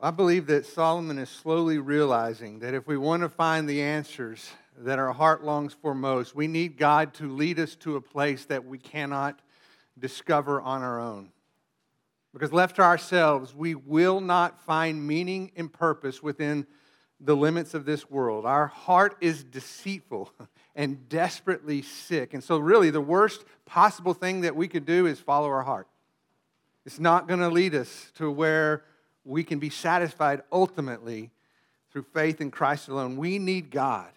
I believe that Solomon is slowly realizing that if we want to find the answers that our heart longs for most, we need God to lead us to a place that we cannot discover on our own. Because left to ourselves, we will not find meaning and purpose within the limits of this world. Our heart is deceitful and desperately sick. And so, really, the worst possible thing that we could do is follow our heart. It's not going to lead us to where we can be satisfied ultimately through faith in Christ alone. We need God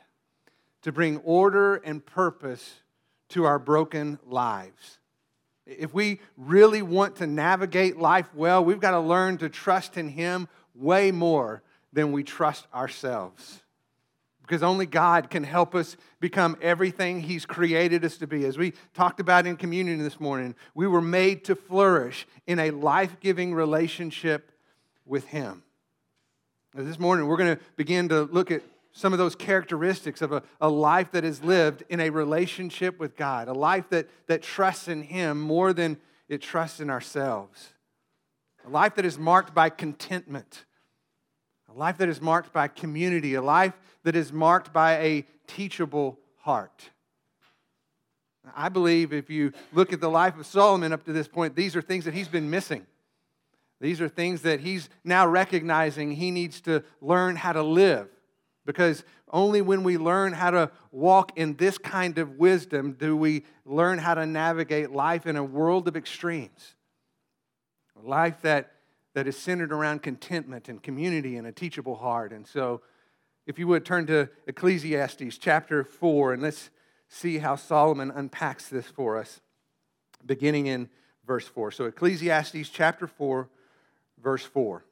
to bring order and purpose to our broken lives. If we really want to navigate life well, we've got to learn to trust in Him way more than we trust ourselves. Because only God can help us become everything He's created us to be. As we talked about in communion this morning, we were made to flourish in a life giving relationship with Him. Now, this morning, we're going to begin to look at some of those characteristics of a, a life that is lived in a relationship with God, a life that, that trusts in Him more than it trusts in ourselves, a life that is marked by contentment, a life that is marked by community, a life that is marked by a teachable heart. I believe if you look at the life of Solomon up to this point, these are things that he's been missing. These are things that he's now recognizing he needs to learn how to live. Because only when we learn how to walk in this kind of wisdom do we learn how to navigate life in a world of extremes. A life that, that is centered around contentment and community and a teachable heart. And so, if you would turn to Ecclesiastes chapter 4, and let's see how Solomon unpacks this for us, beginning in verse 4. So, Ecclesiastes chapter 4, verse 4.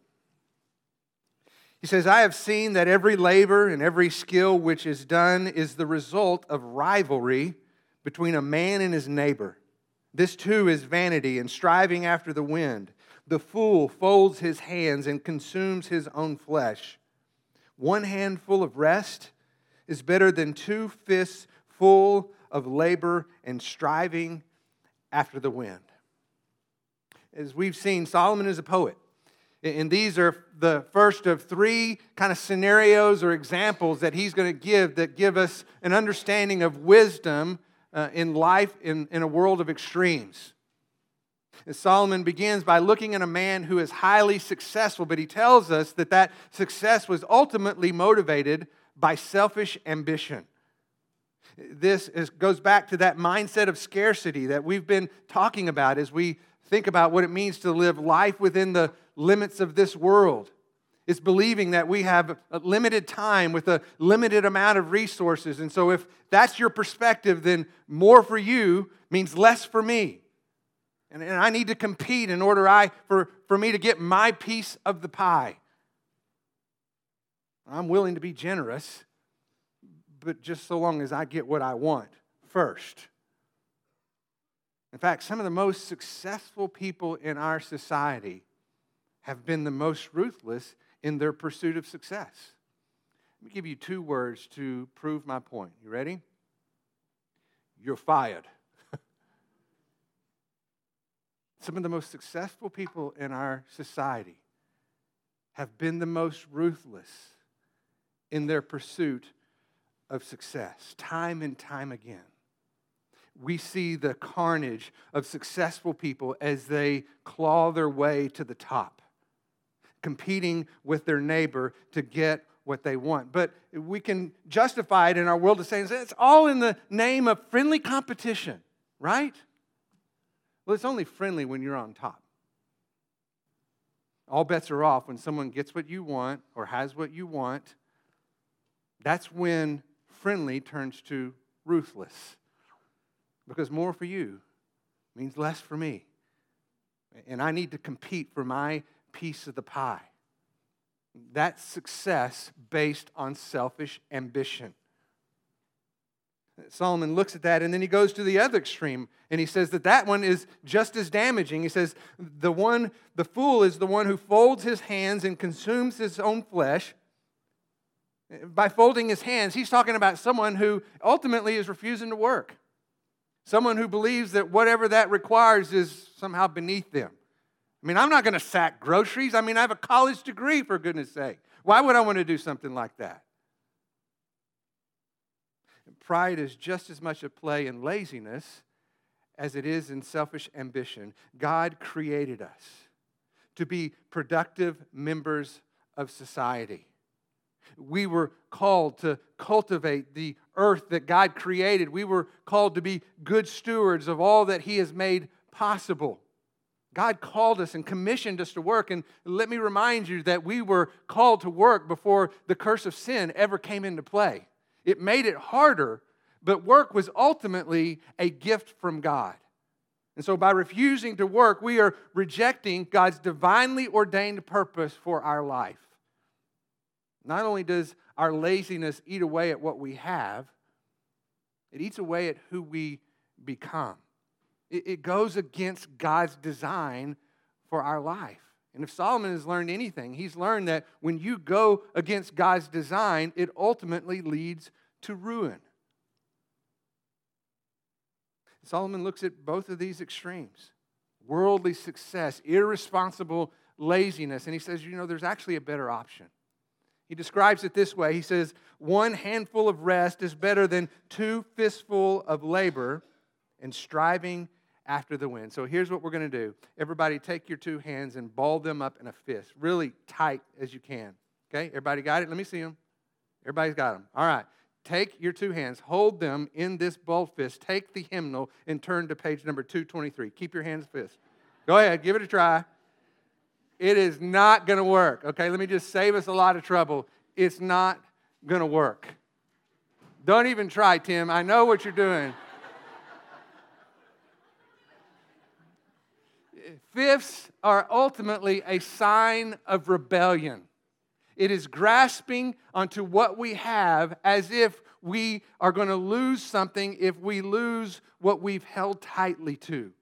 He says, I have seen that every labor and every skill which is done is the result of rivalry between a man and his neighbor. This too is vanity and striving after the wind. The fool folds his hands and consumes his own flesh. One handful of rest is better than two fists full of labor and striving after the wind. As we've seen, Solomon is a poet. And these are the first of three kind of scenarios or examples that he's going to give that give us an understanding of wisdom uh, in life in, in a world of extremes. And Solomon begins by looking at a man who is highly successful, but he tells us that that success was ultimately motivated by selfish ambition. This is, goes back to that mindset of scarcity that we've been talking about as we think about what it means to live life within the limits of this world. It's believing that we have a limited time with a limited amount of resources. And so, if that's your perspective, then more for you means less for me. And, and I need to compete in order I, for, for me to get my piece of the pie. I'm willing to be generous, but just so long as I get what I want first. In fact, some of the most successful people in our society have been the most ruthless in their pursuit of success. Let me give you two words to prove my point. You ready? You're fired. Some of the most successful people in our society have been the most ruthless in their pursuit of success, time and time again we see the carnage of successful people as they claw their way to the top, competing with their neighbor to get what they want. But we can justify it in our world of saying it's all in the name of friendly competition, right? Well, it's only friendly when you're on top. All bets are off when someone gets what you want or has what you want. That's when friendly turns to ruthless because more for you means less for me. And I need to compete for my piece of the pie. That's success based on selfish ambition. Solomon looks at that and then he goes to the other extreme and he says that that one is just as damaging. He says the one the fool is the one who folds his hands and consumes his own flesh. By folding his hands, he's talking about someone who ultimately is refusing to work. Someone who believes that whatever that requires is somehow beneath them. I mean, I'm not going to sack groceries. I mean, I have a college degree, for goodness sake. Why would I want to do something like that? Pride is just as much a play in laziness as it is in selfish ambition. God created us to be productive members of society. We were called to cultivate the earth that God created. We were called to be good stewards of all that He has made possible. God called us and commissioned us to work. And let me remind you that we were called to work before the curse of sin ever came into play. It made it harder, but work was ultimately a gift from God. And so, by refusing to work, we are rejecting God's divinely ordained purpose for our life. Not only does our laziness eat away at what we have, it eats away at who we become. It, goes against God's design for our life. And if Solomon has learned anything, he's learned that when you go against God's design, it ultimately leads to ruin. Solomon looks at both of these extremes worldly success, irresponsible laziness, and he says, you know, there's actually a better option. He describes it this way He says, One handful of rest is better than two fistful of labor and striving after the wind. So here's what we're going to do. Everybody take your two hands and ball them up in a fist, really tight as you can. Okay? Everybody got it? Let me see them. Everybody's got them. All right. Take your two hands, hold them in this ball fist, take the hymnal, and turn to page number 223. Keep your hands fist. Go ahead, give it a try. It is not going to work. Okay, let me just save us a lot of trouble. It's not going to work. Don't even try, Tim. I know what you're doing. Fifths are ultimately a sign of rebellion. It is grasping onto what we have as if we are going to lose something if we lose what we've held tightly to.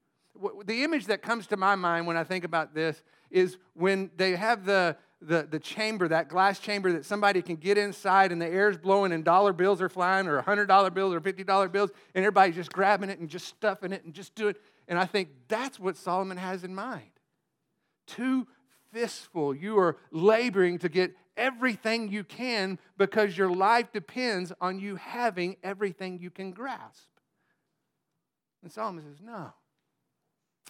The image that comes to my mind when I think about this is when they have the, the, the chamber, that glass chamber that somebody can get inside and the air's blowing and dollar bills are flying or $100 bills or $50 bills and everybody's just grabbing it and just stuffing it and just doing it. And I think that's what Solomon has in mind. Two fistful. You are laboring to get everything you can because your life depends on you having everything you can grasp. And Solomon says, No.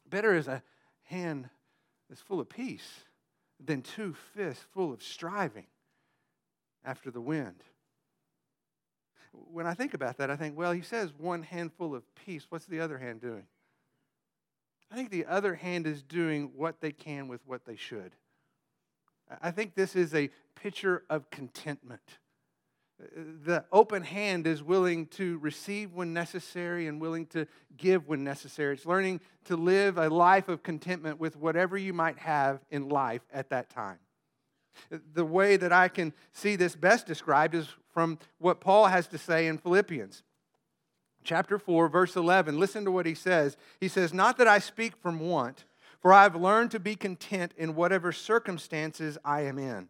Better is a hand that's full of peace than two fists full of striving after the wind. When I think about that, I think, well, he says one handful of peace. What's the other hand doing? I think the other hand is doing what they can with what they should. I think this is a picture of contentment. The open hand is willing to receive when necessary and willing to give when necessary. It's learning to live a life of contentment with whatever you might have in life at that time. The way that I can see this best described is from what Paul has to say in Philippians chapter 4, verse 11. Listen to what he says. He says, Not that I speak from want, for I have learned to be content in whatever circumstances I am in.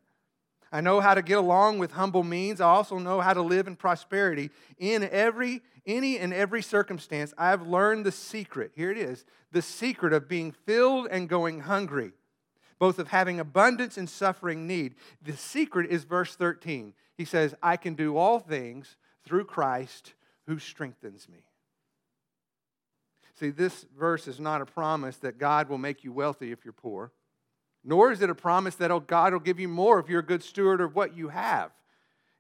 I know how to get along with humble means. I also know how to live in prosperity. In every, any and every circumstance, I have learned the secret. Here it is the secret of being filled and going hungry, both of having abundance and suffering need. The secret is verse 13. He says, I can do all things through Christ who strengthens me. See, this verse is not a promise that God will make you wealthy if you're poor, nor is it a promise that God will give you more if you're a good steward of what you have.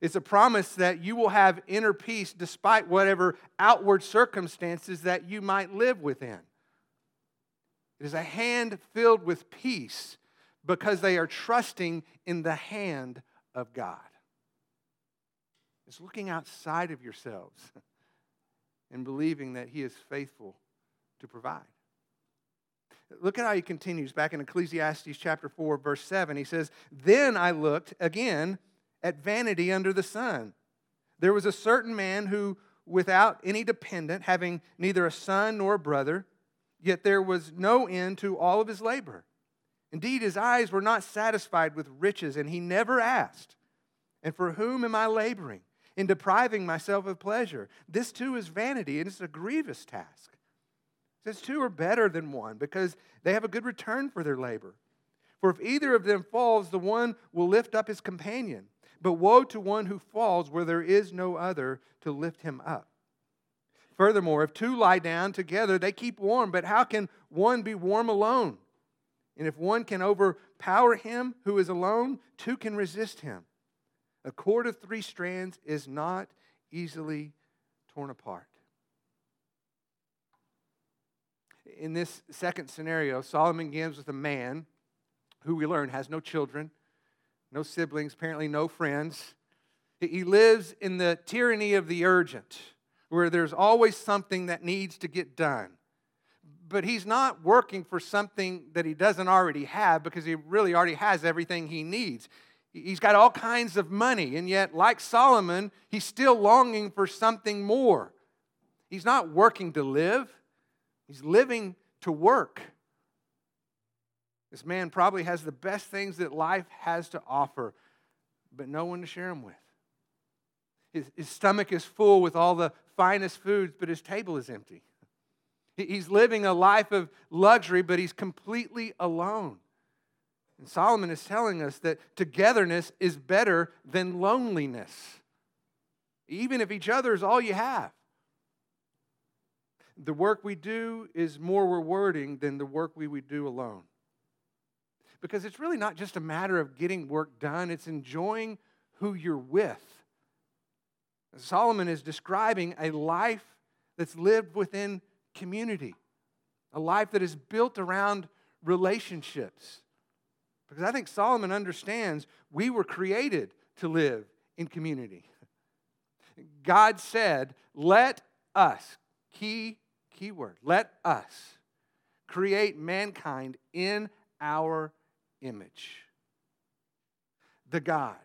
It's a promise that you will have inner peace despite whatever outward circumstances that you might live within. It is a hand filled with peace because they are trusting in the hand of God. It's looking outside of yourselves and believing that He is faithful to provide. Look at how he continues back in Ecclesiastes chapter 4, verse 7. He says, Then I looked again at vanity under the sun. There was a certain man who, without any dependent, having neither a son nor a brother, yet there was no end to all of his labor. Indeed, his eyes were not satisfied with riches, and he never asked, And for whom am I laboring? In depriving myself of pleasure. This too is vanity, and it's a grievous task. says two are better than one because they have a good return for their labor. For if either of them falls, the one will lift up his companion. But woe to one who falls where there is no other to lift him up. Furthermore, if two lie down together, they keep warm. But how can one be warm alone? And if one can overpower him who is alone, two can resist him. A cord of three strands is not easily torn apart. In this second scenario, Solomon begins with a man who we learn has no children, no siblings, apparently no friends. He lives in the tyranny of the urgent, where there's always something that needs to get done. But he's not working for something that he doesn't already have because he really already has everything he needs. He's got all kinds of money, and yet, like Solomon, he's still longing for something more. He's not working to live, he's living to work. This man probably has the best things that life has to offer, but no one to share them with. His, his stomach is full with all the finest foods, but his table is empty. He's living a life of luxury, but he's completely alone. And Solomon is telling us that togetherness is better than loneliness, even if each other is all you have. The work we do is more rewarding than the work we would do alone because it's really not just a matter of getting work done, it's enjoying who you're with. Solomon is describing a life that's lived within community, a life that is built around relationships. Because I think Solomon understands we were created to live in community. God said, let us, key, key word, let us create mankind in our image. The God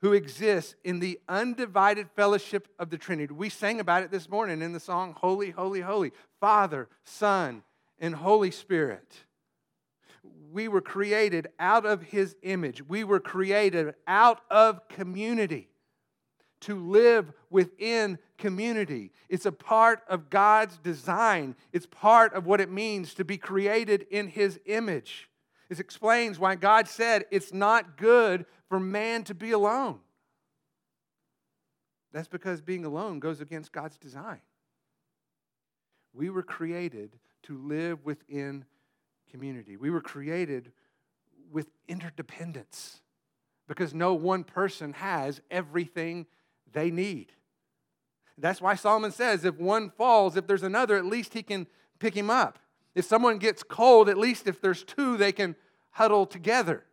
who exists in the undivided fellowship of the Trinity. We sang about it this morning in the song Holy, Holy, Holy. Father, Son, and Holy Spirit. We were created out of His image. We were created out of community to live within community. It's a part of God's design, it's part of what it means to be created in His image. This explains why God said it's not good for man to be alone. That's because being alone goes against God's design. We were created to live within community. We were created with interdependence because no one person has everything they need. That's why Solomon says if one falls, if there's another, at least he can pick him up. If someone gets cold, at least if there's two, they can huddle together.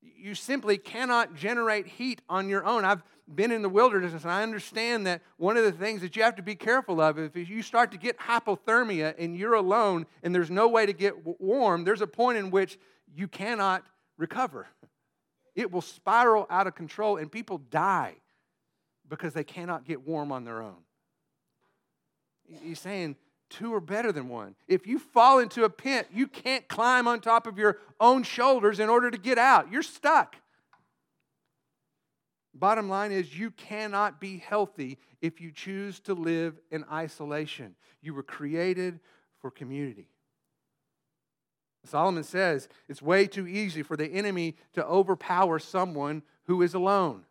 You simply cannot generate heat on your own. I've been in the wilderness and I understand that one of the things that you have to be careful of if you start to get hypothermia and you're alone and there's no way to get warm, there's a point in which you cannot recover. It will spiral out of control and people die because they cannot get warm on their own. He's saying two are better than one. If you fall into a pit, you can't climb on top of your own shoulders in order to get out. You're stuck. Bottom line is, you cannot be healthy if you choose to live in isolation. You were created for community. Solomon says it's way too easy for the enemy to overpower someone who is alone.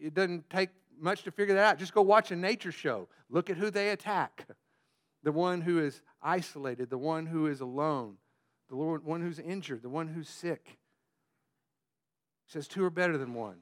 It doesn't take much to figure that out. Just go watch a nature show. Look at who they attack the one who is isolated, the one who is alone, the one who's injured, the one who's sick. He says two are better than one.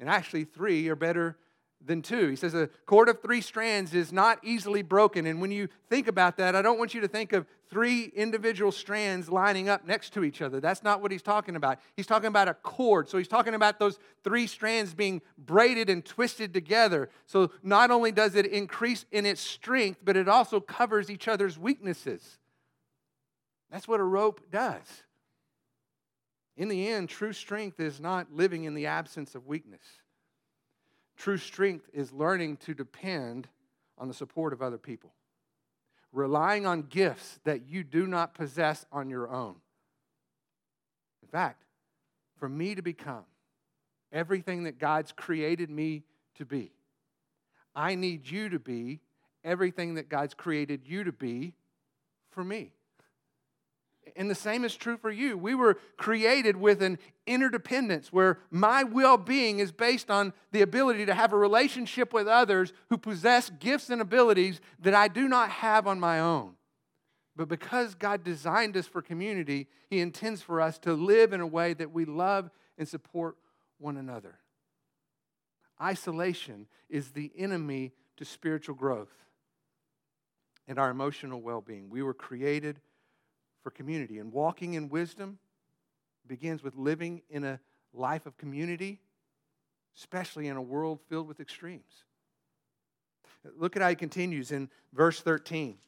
And actually, three are better than two. He says a cord of three strands is not easily broken. And when you think about that, I don't want you to think of three individual strands lining up next to each other. That's not what he's talking about. He's talking about a cord. So he's talking about those three strands being braided and twisted together. So not only does it increase in its strength, but it also covers each other's weaknesses. That's what a rope does. In the end, true strength is not living in the absence of weakness. True strength is learning to depend on the support of other people, relying on gifts that you do not possess on your own. In fact, for me to become everything that God's created me to be, I need you to be everything that God's created you to be for me. And the same is true for you. We were created with an interdependence where my well being is based on the ability to have a relationship with others who possess gifts and abilities that I do not have on my own. But because God designed us for community, He intends for us to live in a way that we love and support one another. Isolation is the enemy to spiritual growth and our emotional well being. We were created for community. And walking in wisdom begins with living in a life of community, especially in a world filled with extremes. Look at how he continues in verse 13.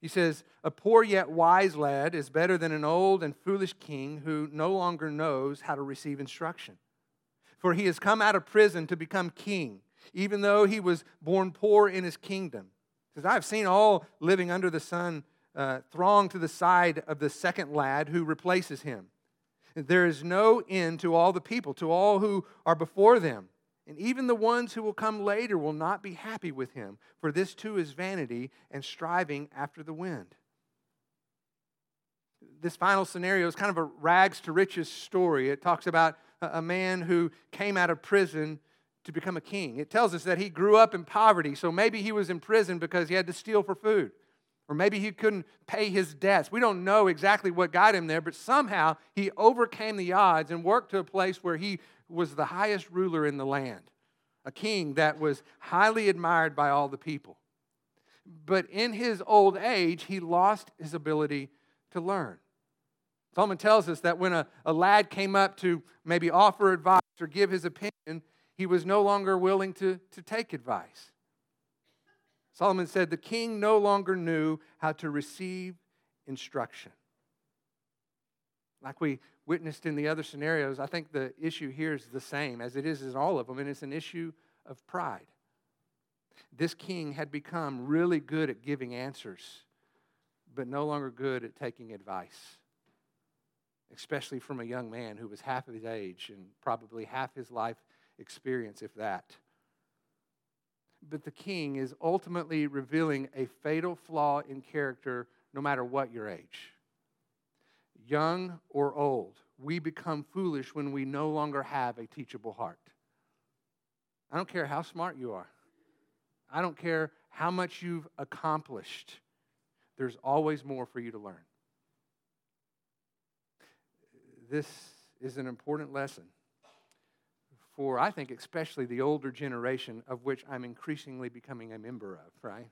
He says, A poor yet wise lad is better than an old and foolish king who no longer knows how to receive instruction. For he has come out of prison to become king, even though he was born poor in his kingdom. Because I've seen all living under the sun uh, throng to the side of the second lad who replaces him. There is no end to all the people, to all who are before them. And even the ones who will come later will not be happy with him, for this too is vanity and striving after the wind. This final scenario is kind of a rags to riches story. It talks about a man who came out of prison to become a king. It tells us that he grew up in poverty, so maybe he was in prison because he had to steal for food. Or maybe he couldn't pay his debts. We don't know exactly what got him there, but somehow he overcame the odds and worked to a place where he was the highest ruler in the land, a king that was highly admired by all the people. But in his old age, he lost his ability to learn. Solomon tells us that when a, a lad came up to maybe offer advice or give his opinion, he was no longer willing to, to take advice. Solomon said the king no longer knew how to receive instruction. Like we witnessed in the other scenarios, I think the issue here is the same as it is in all of them, and it's an issue of pride. This king had become really good at giving answers, but no longer good at taking advice, especially from a young man who was half of his age and probably half his life experience, if that but the king is ultimately revealing a fatal flaw in character no matter what your age. Young or old, we become foolish when we no longer have a teachable heart. I don't care how smart you are, I don't care how much you've accomplished, there's always more for you to learn. This is an important lesson for, I think, especially the older generation of which I'm increasingly becoming a member of, right?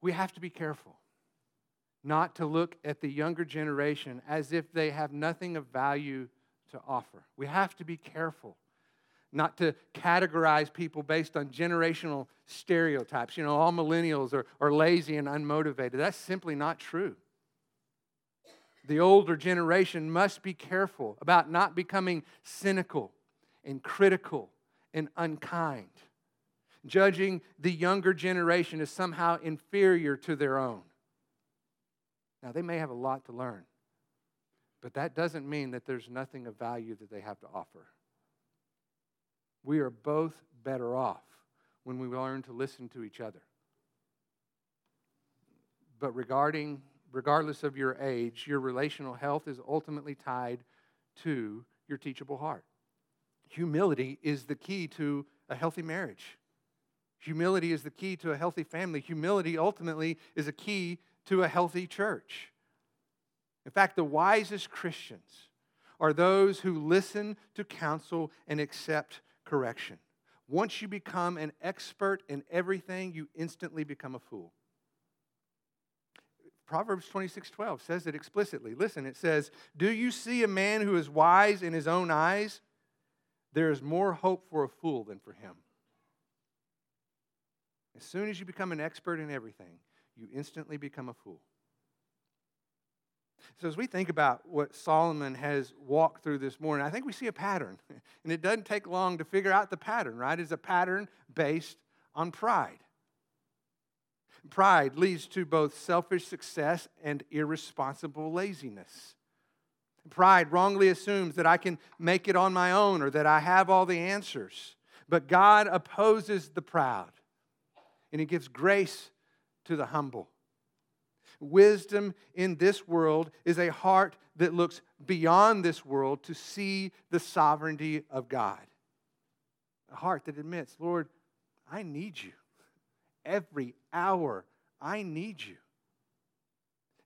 We have to be careful not to look at the younger generation as if they have nothing of value to offer. We have to be careful not to categorize people based on generational stereotypes. You know, all millennials are, are lazy and unmotivated. That's simply not true the older generation must be careful about not becoming cynical and critical and unkind, judging the younger generation as somehow inferior to their own. Now, they may have a lot to learn, but that doesn't mean that there's nothing of value that they have to offer. We are both better off when we learn to listen to each other. But regarding regardless of your age, your relational health is ultimately tied to your teachable heart. Humility is the key to a healthy marriage. Humility is the key to a healthy family. Humility ultimately is a key to a healthy church. In fact, the wisest Christians are those who listen to counsel and accept correction. Once you become an expert in everything, you instantly become a fool. Proverbs 26 12 says it explicitly. Listen, it says, Do you see a man who is wise in his own eyes? There is more hope for a fool than for him. As soon as you become an expert in everything, you instantly become a fool. So, as we think about what Solomon has walked through this morning, I think we see a pattern. And it doesn't take long to figure out the pattern, right? It's a pattern based on pride. Pride leads to both selfish success and irresponsible laziness. Pride wrongly assumes that I can make it on my own or that I have all the answers. But God opposes the proud, and He gives grace to the humble. Wisdom in this world is a heart that looks beyond this world to see the sovereignty of God. A heart that admits, Lord, I need you. Every hour, I need you.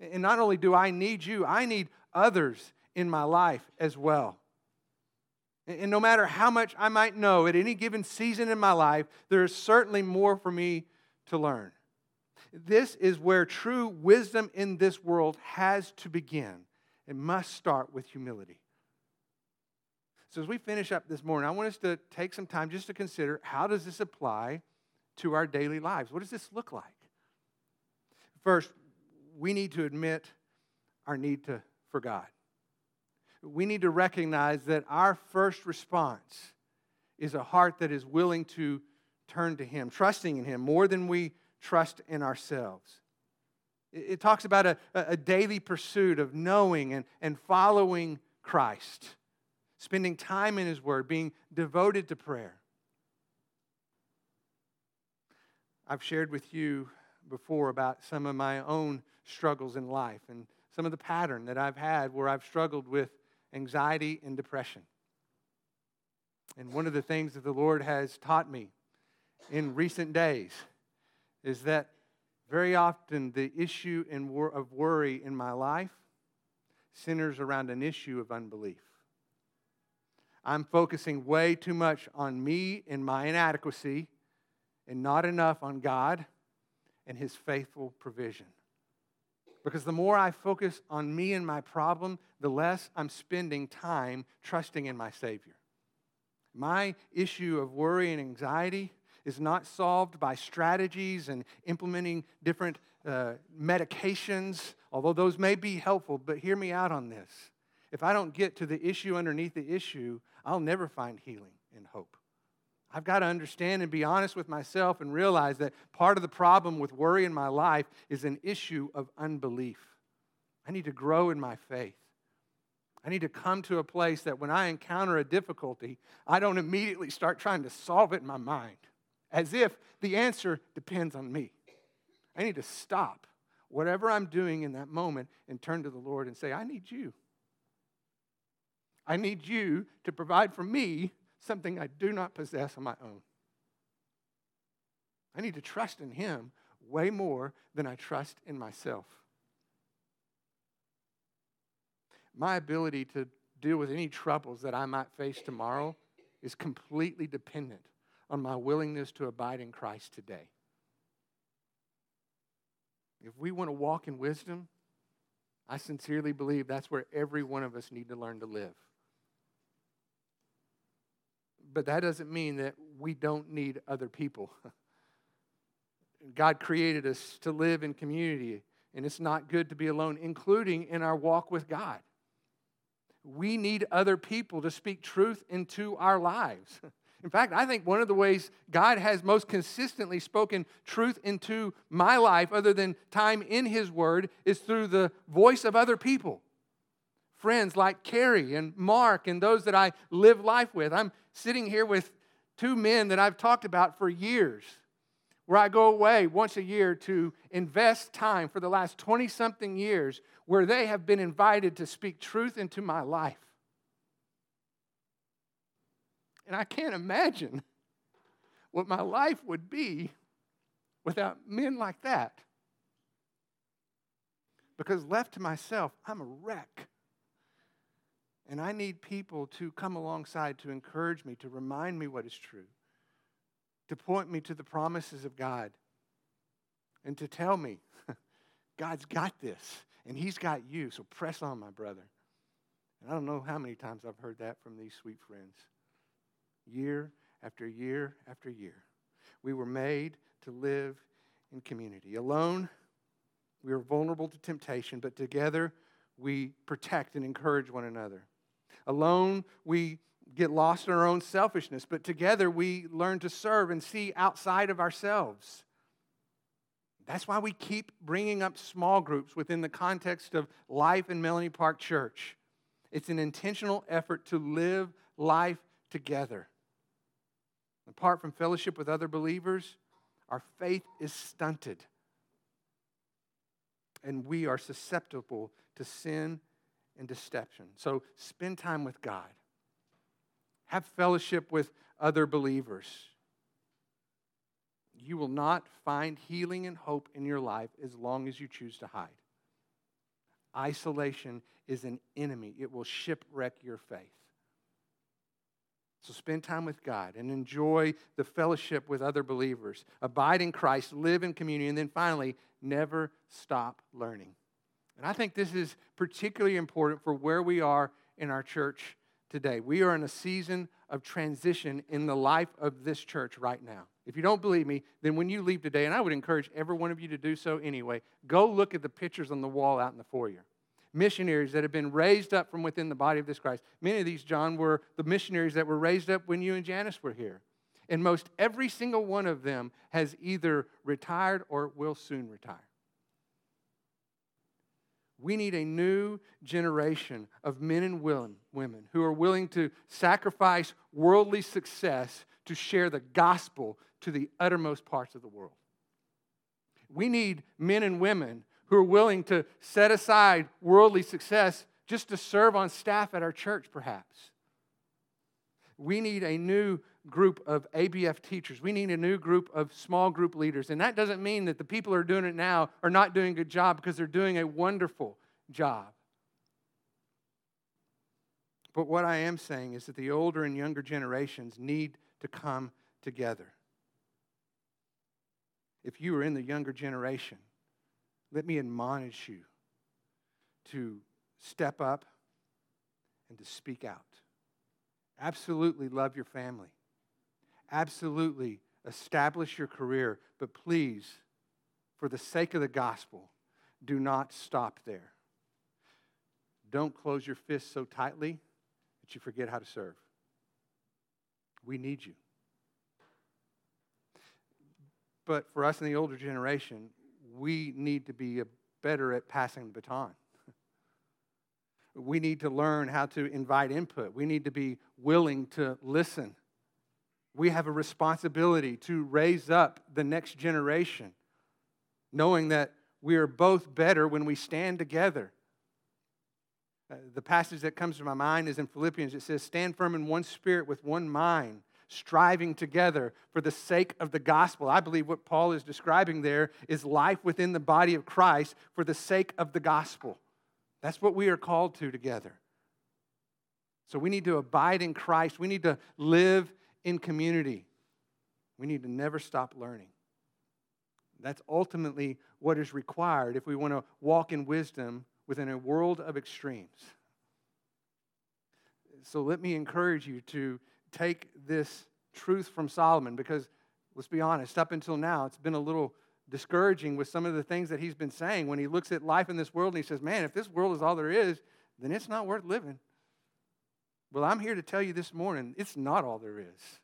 And not only do I need you, I need others in my life as well. And no matter how much I might know at any given season in my life, there is certainly more for me to learn. This is where true wisdom in this world has to begin. It must start with humility. So as we finish up this morning, I want us to take some time just to consider how does this apply to our daily lives? What does this look like? First, we need to admit our need to, for God. We need to recognize that our first response is a heart that is willing to turn to Him, trusting in Him more than we trust in ourselves. It, talks about a, a daily pursuit of knowing and, and following Christ, spending time in His Word, being devoted to prayer. I've shared with you before about some of my own struggles in life and some of the pattern that I've had where I've struggled with anxiety and depression. And one of the things that the Lord has taught me in recent days is that very often the issue of worry in my life centers around an issue of unbelief. I'm focusing way too much on me and my inadequacy and not enough on God and His faithful provision. Because the more I focus on me and my problem, the less I'm spending time trusting in my Savior. My issue of worry and anxiety is not solved by strategies and implementing different uh, medications, although those may be helpful, but hear me out on this. If I don't get to the issue underneath the issue, I'll never find healing and hope. I've got to understand and be honest with myself and realize that part of the problem with worry in my life is an issue of unbelief. I need to grow in my faith. I need to come to a place that when I encounter a difficulty, I don't immediately start trying to solve it in my mind as if the answer depends on me. I need to stop whatever I'm doing in that moment and turn to the Lord and say, I need you. I need you to provide for me something I do not possess on my own. I need to trust in Him way more than I trust in myself. My ability to deal with any troubles that I might face tomorrow is completely dependent on my willingness to abide in Christ today. If we want to walk in wisdom, I sincerely believe that's where every one of us need to learn to live. But that doesn't mean that we don't need other people. God created us to live in community, and it's not good to be alone, including in our walk with God. We need other people to speak truth into our lives. In fact, I think one of the ways God has most consistently spoken truth into my life, other than time in His Word, is through the voice of other people. Friends like Carrie and Mark and those that I live life with. I'm sitting here with two men that I've talked about for years, where I go away once a year to invest time for the last 20 something years, where they have been invited to speak truth into my life. And I can't imagine what my life would be without men like that. Because left to myself, I'm a wreck. And I need people to come alongside to encourage me, to remind me what is true, to point me to the promises of God, and to tell me, God's got this, and He's got you. So press on, my brother. And I don't know how many times I've heard that from these sweet friends year after year after year. We were made to live in community. Alone, we are vulnerable to temptation, but together we protect and encourage one another. Alone, we get lost in our own selfishness, but together we learn to serve and see outside of ourselves. That's why we keep bringing up small groups within the context of life in Melanie Park Church. It's an intentional effort to live life together. Apart from fellowship with other believers, our faith is stunted. And we are susceptible to sin and deception. So spend time with God. Have fellowship with other believers. You will not find healing and hope in your life as long as you choose to hide. Isolation is an enemy, it will shipwreck your faith. So spend time with God and enjoy the fellowship with other believers. Abide in Christ, live in communion, and then finally, never stop learning. And I think this is particularly important for where we are in our church today. We are in a season of transition in the life of this church right now. If you don't believe me, then when you leave today, and I would encourage every one of you to do so anyway, go look at the pictures on the wall out in the foyer missionaries that have been raised up from within the body of this Christ. Many of these, John, were the missionaries that were raised up when you and Janice were here. And most every single one of them has either retired or will soon retire. We need a new generation of men and women who are willing to sacrifice worldly success to share the gospel to the uttermost parts of the world. We need men and women who are willing to set aside worldly success just to serve on staff at our church, perhaps. We need a new group of ABF teachers. We need a new group of small group leaders. And that doesn't mean that the people who are doing it now are not doing a good job because they're doing a wonderful job. But what I am saying is that the older and younger generations need to come together. If you are in the younger generation, let me admonish you to step up and to speak out. Absolutely love your family. Absolutely establish your career. But please, for the sake of the gospel, do not stop there. Don't close your fists so tightly that you forget how to serve. We need you. But for us in the older generation, we need to be better at passing the baton. We need to learn how to invite input. We need to be willing to listen. We have a responsibility to raise up the next generation, knowing that we are both better when we stand together. Uh, the passage that comes to my mind is in Philippians. It says, Stand firm in one spirit with one mind striving together for the sake of the gospel. I believe what Paul is describing there is life within the body of Christ for the sake of the gospel. That's what we are called to together. So we need to abide in Christ. We need to live in community. We need to never stop learning. That's ultimately what is required if we want to walk in wisdom within a world of extremes. So let me encourage you to take this truth from Solomon because, let's be honest, up until now, it's been a little discouraging with some of the things that he's been saying when he looks at life in this world and he says, Man, if this world is all there is, then it's not worth living. Well, I'm here to tell you this morning, it's not all there is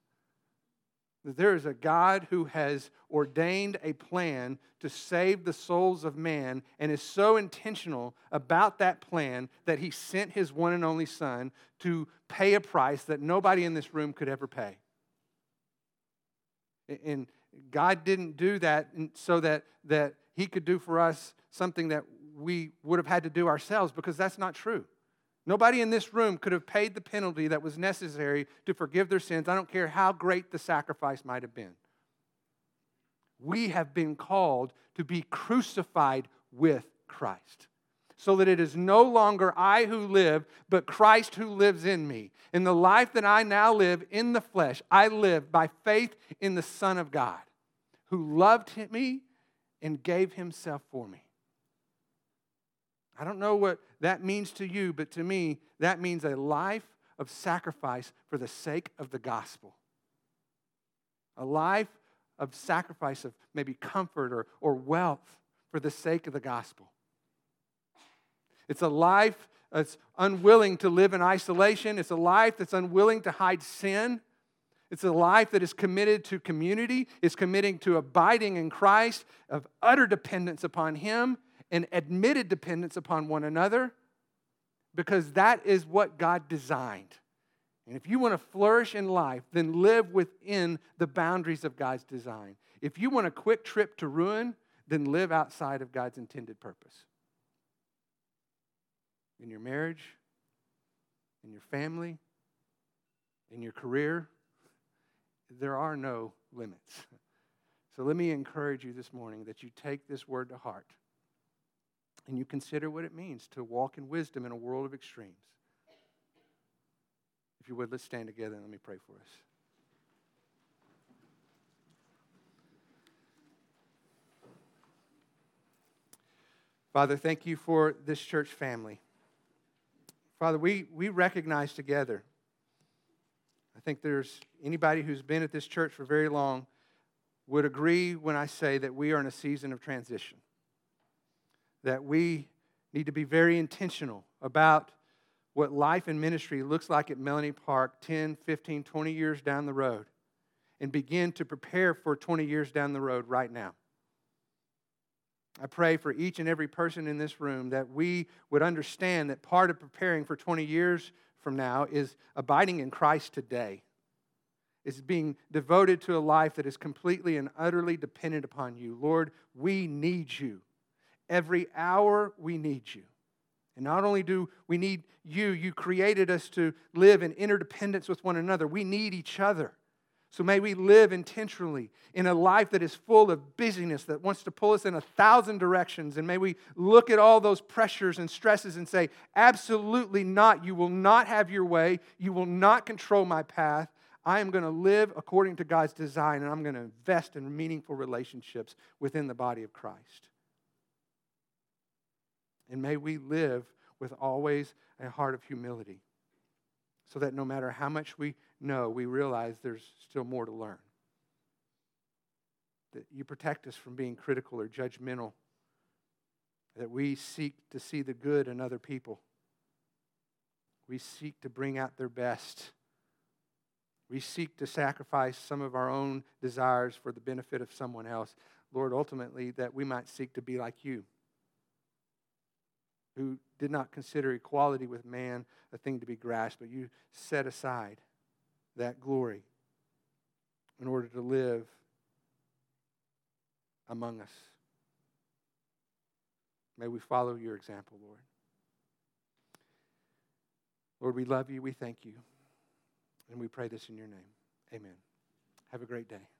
that there is a God who has ordained a plan to save the souls of man and is so intentional about that plan that he sent his one and only Son to pay a price that nobody in this room could ever pay. And God didn't do that so that, that he could do for us something that we would have had to do ourselves because that's not true. Nobody in this room could have paid the penalty that was necessary to forgive their sins. I don't care how great the sacrifice might have been. We have been called to be crucified with Christ so that it is no longer I who live, but Christ who lives in me. In the life that I now live in the flesh, I live by faith in the Son of God who loved me and gave himself for me. I don't know what that means to you, but to me, that means a life of sacrifice for the sake of the gospel. A life of sacrifice of maybe comfort or, or wealth for the sake of the gospel. It's a life that's unwilling to live in isolation. It's a life that's unwilling to hide sin. It's a life that is committed to community, is committing to abiding in Christ, of utter dependence upon Him, and admitted dependence upon one another because that is what God designed. And if you want to flourish in life, then live within the boundaries of God's design. If you want a quick trip to ruin, then live outside of God's intended purpose. In your marriage, in your family, in your career, there are no limits. So let me encourage you this morning that you take this word to heart and you consider what it means to walk in wisdom in a world of extremes. If you would, let's stand together and let me pray for us. Father, thank you for this church family. Father, we, we recognize together, I think there's anybody who's been at this church for very long would agree when I say that we are in a season of transition, that we need to be very intentional about what life and ministry looks like at Melanie Park 10, 15, 20 years down the road and begin to prepare for 20 years down the road right now. I pray for each and every person in this room that we would understand that part of preparing for 20 years from now is abiding in Christ today. Is being devoted to a life that is completely and utterly dependent upon you. Lord, we need you. Every hour we need you. And not only do we need you, you created us to live in interdependence with one another. We need each other. So may we live intentionally in a life that is full of busyness that wants to pull us in a thousand directions. And may we look at all those pressures and stresses and say, absolutely not. You will not have your way. You will not control my path. I am going to live according to God's design and I'm going to invest in meaningful relationships within the body of Christ. And may we live with always a heart of humility so that no matter how much we know, we realize there's still more to learn. That you protect us from being critical or judgmental, that we seek to see the good in other people. We seek to bring out their best. We seek to sacrifice some of our own desires for the benefit of someone else. Lord, ultimately, that we might seek to be like you who did not consider equality with man a thing to be grasped, but you set aside that glory in order to live among us. May we follow your example, Lord. Lord, we love you. We thank you. And we pray this in your name. Amen. Have a great day.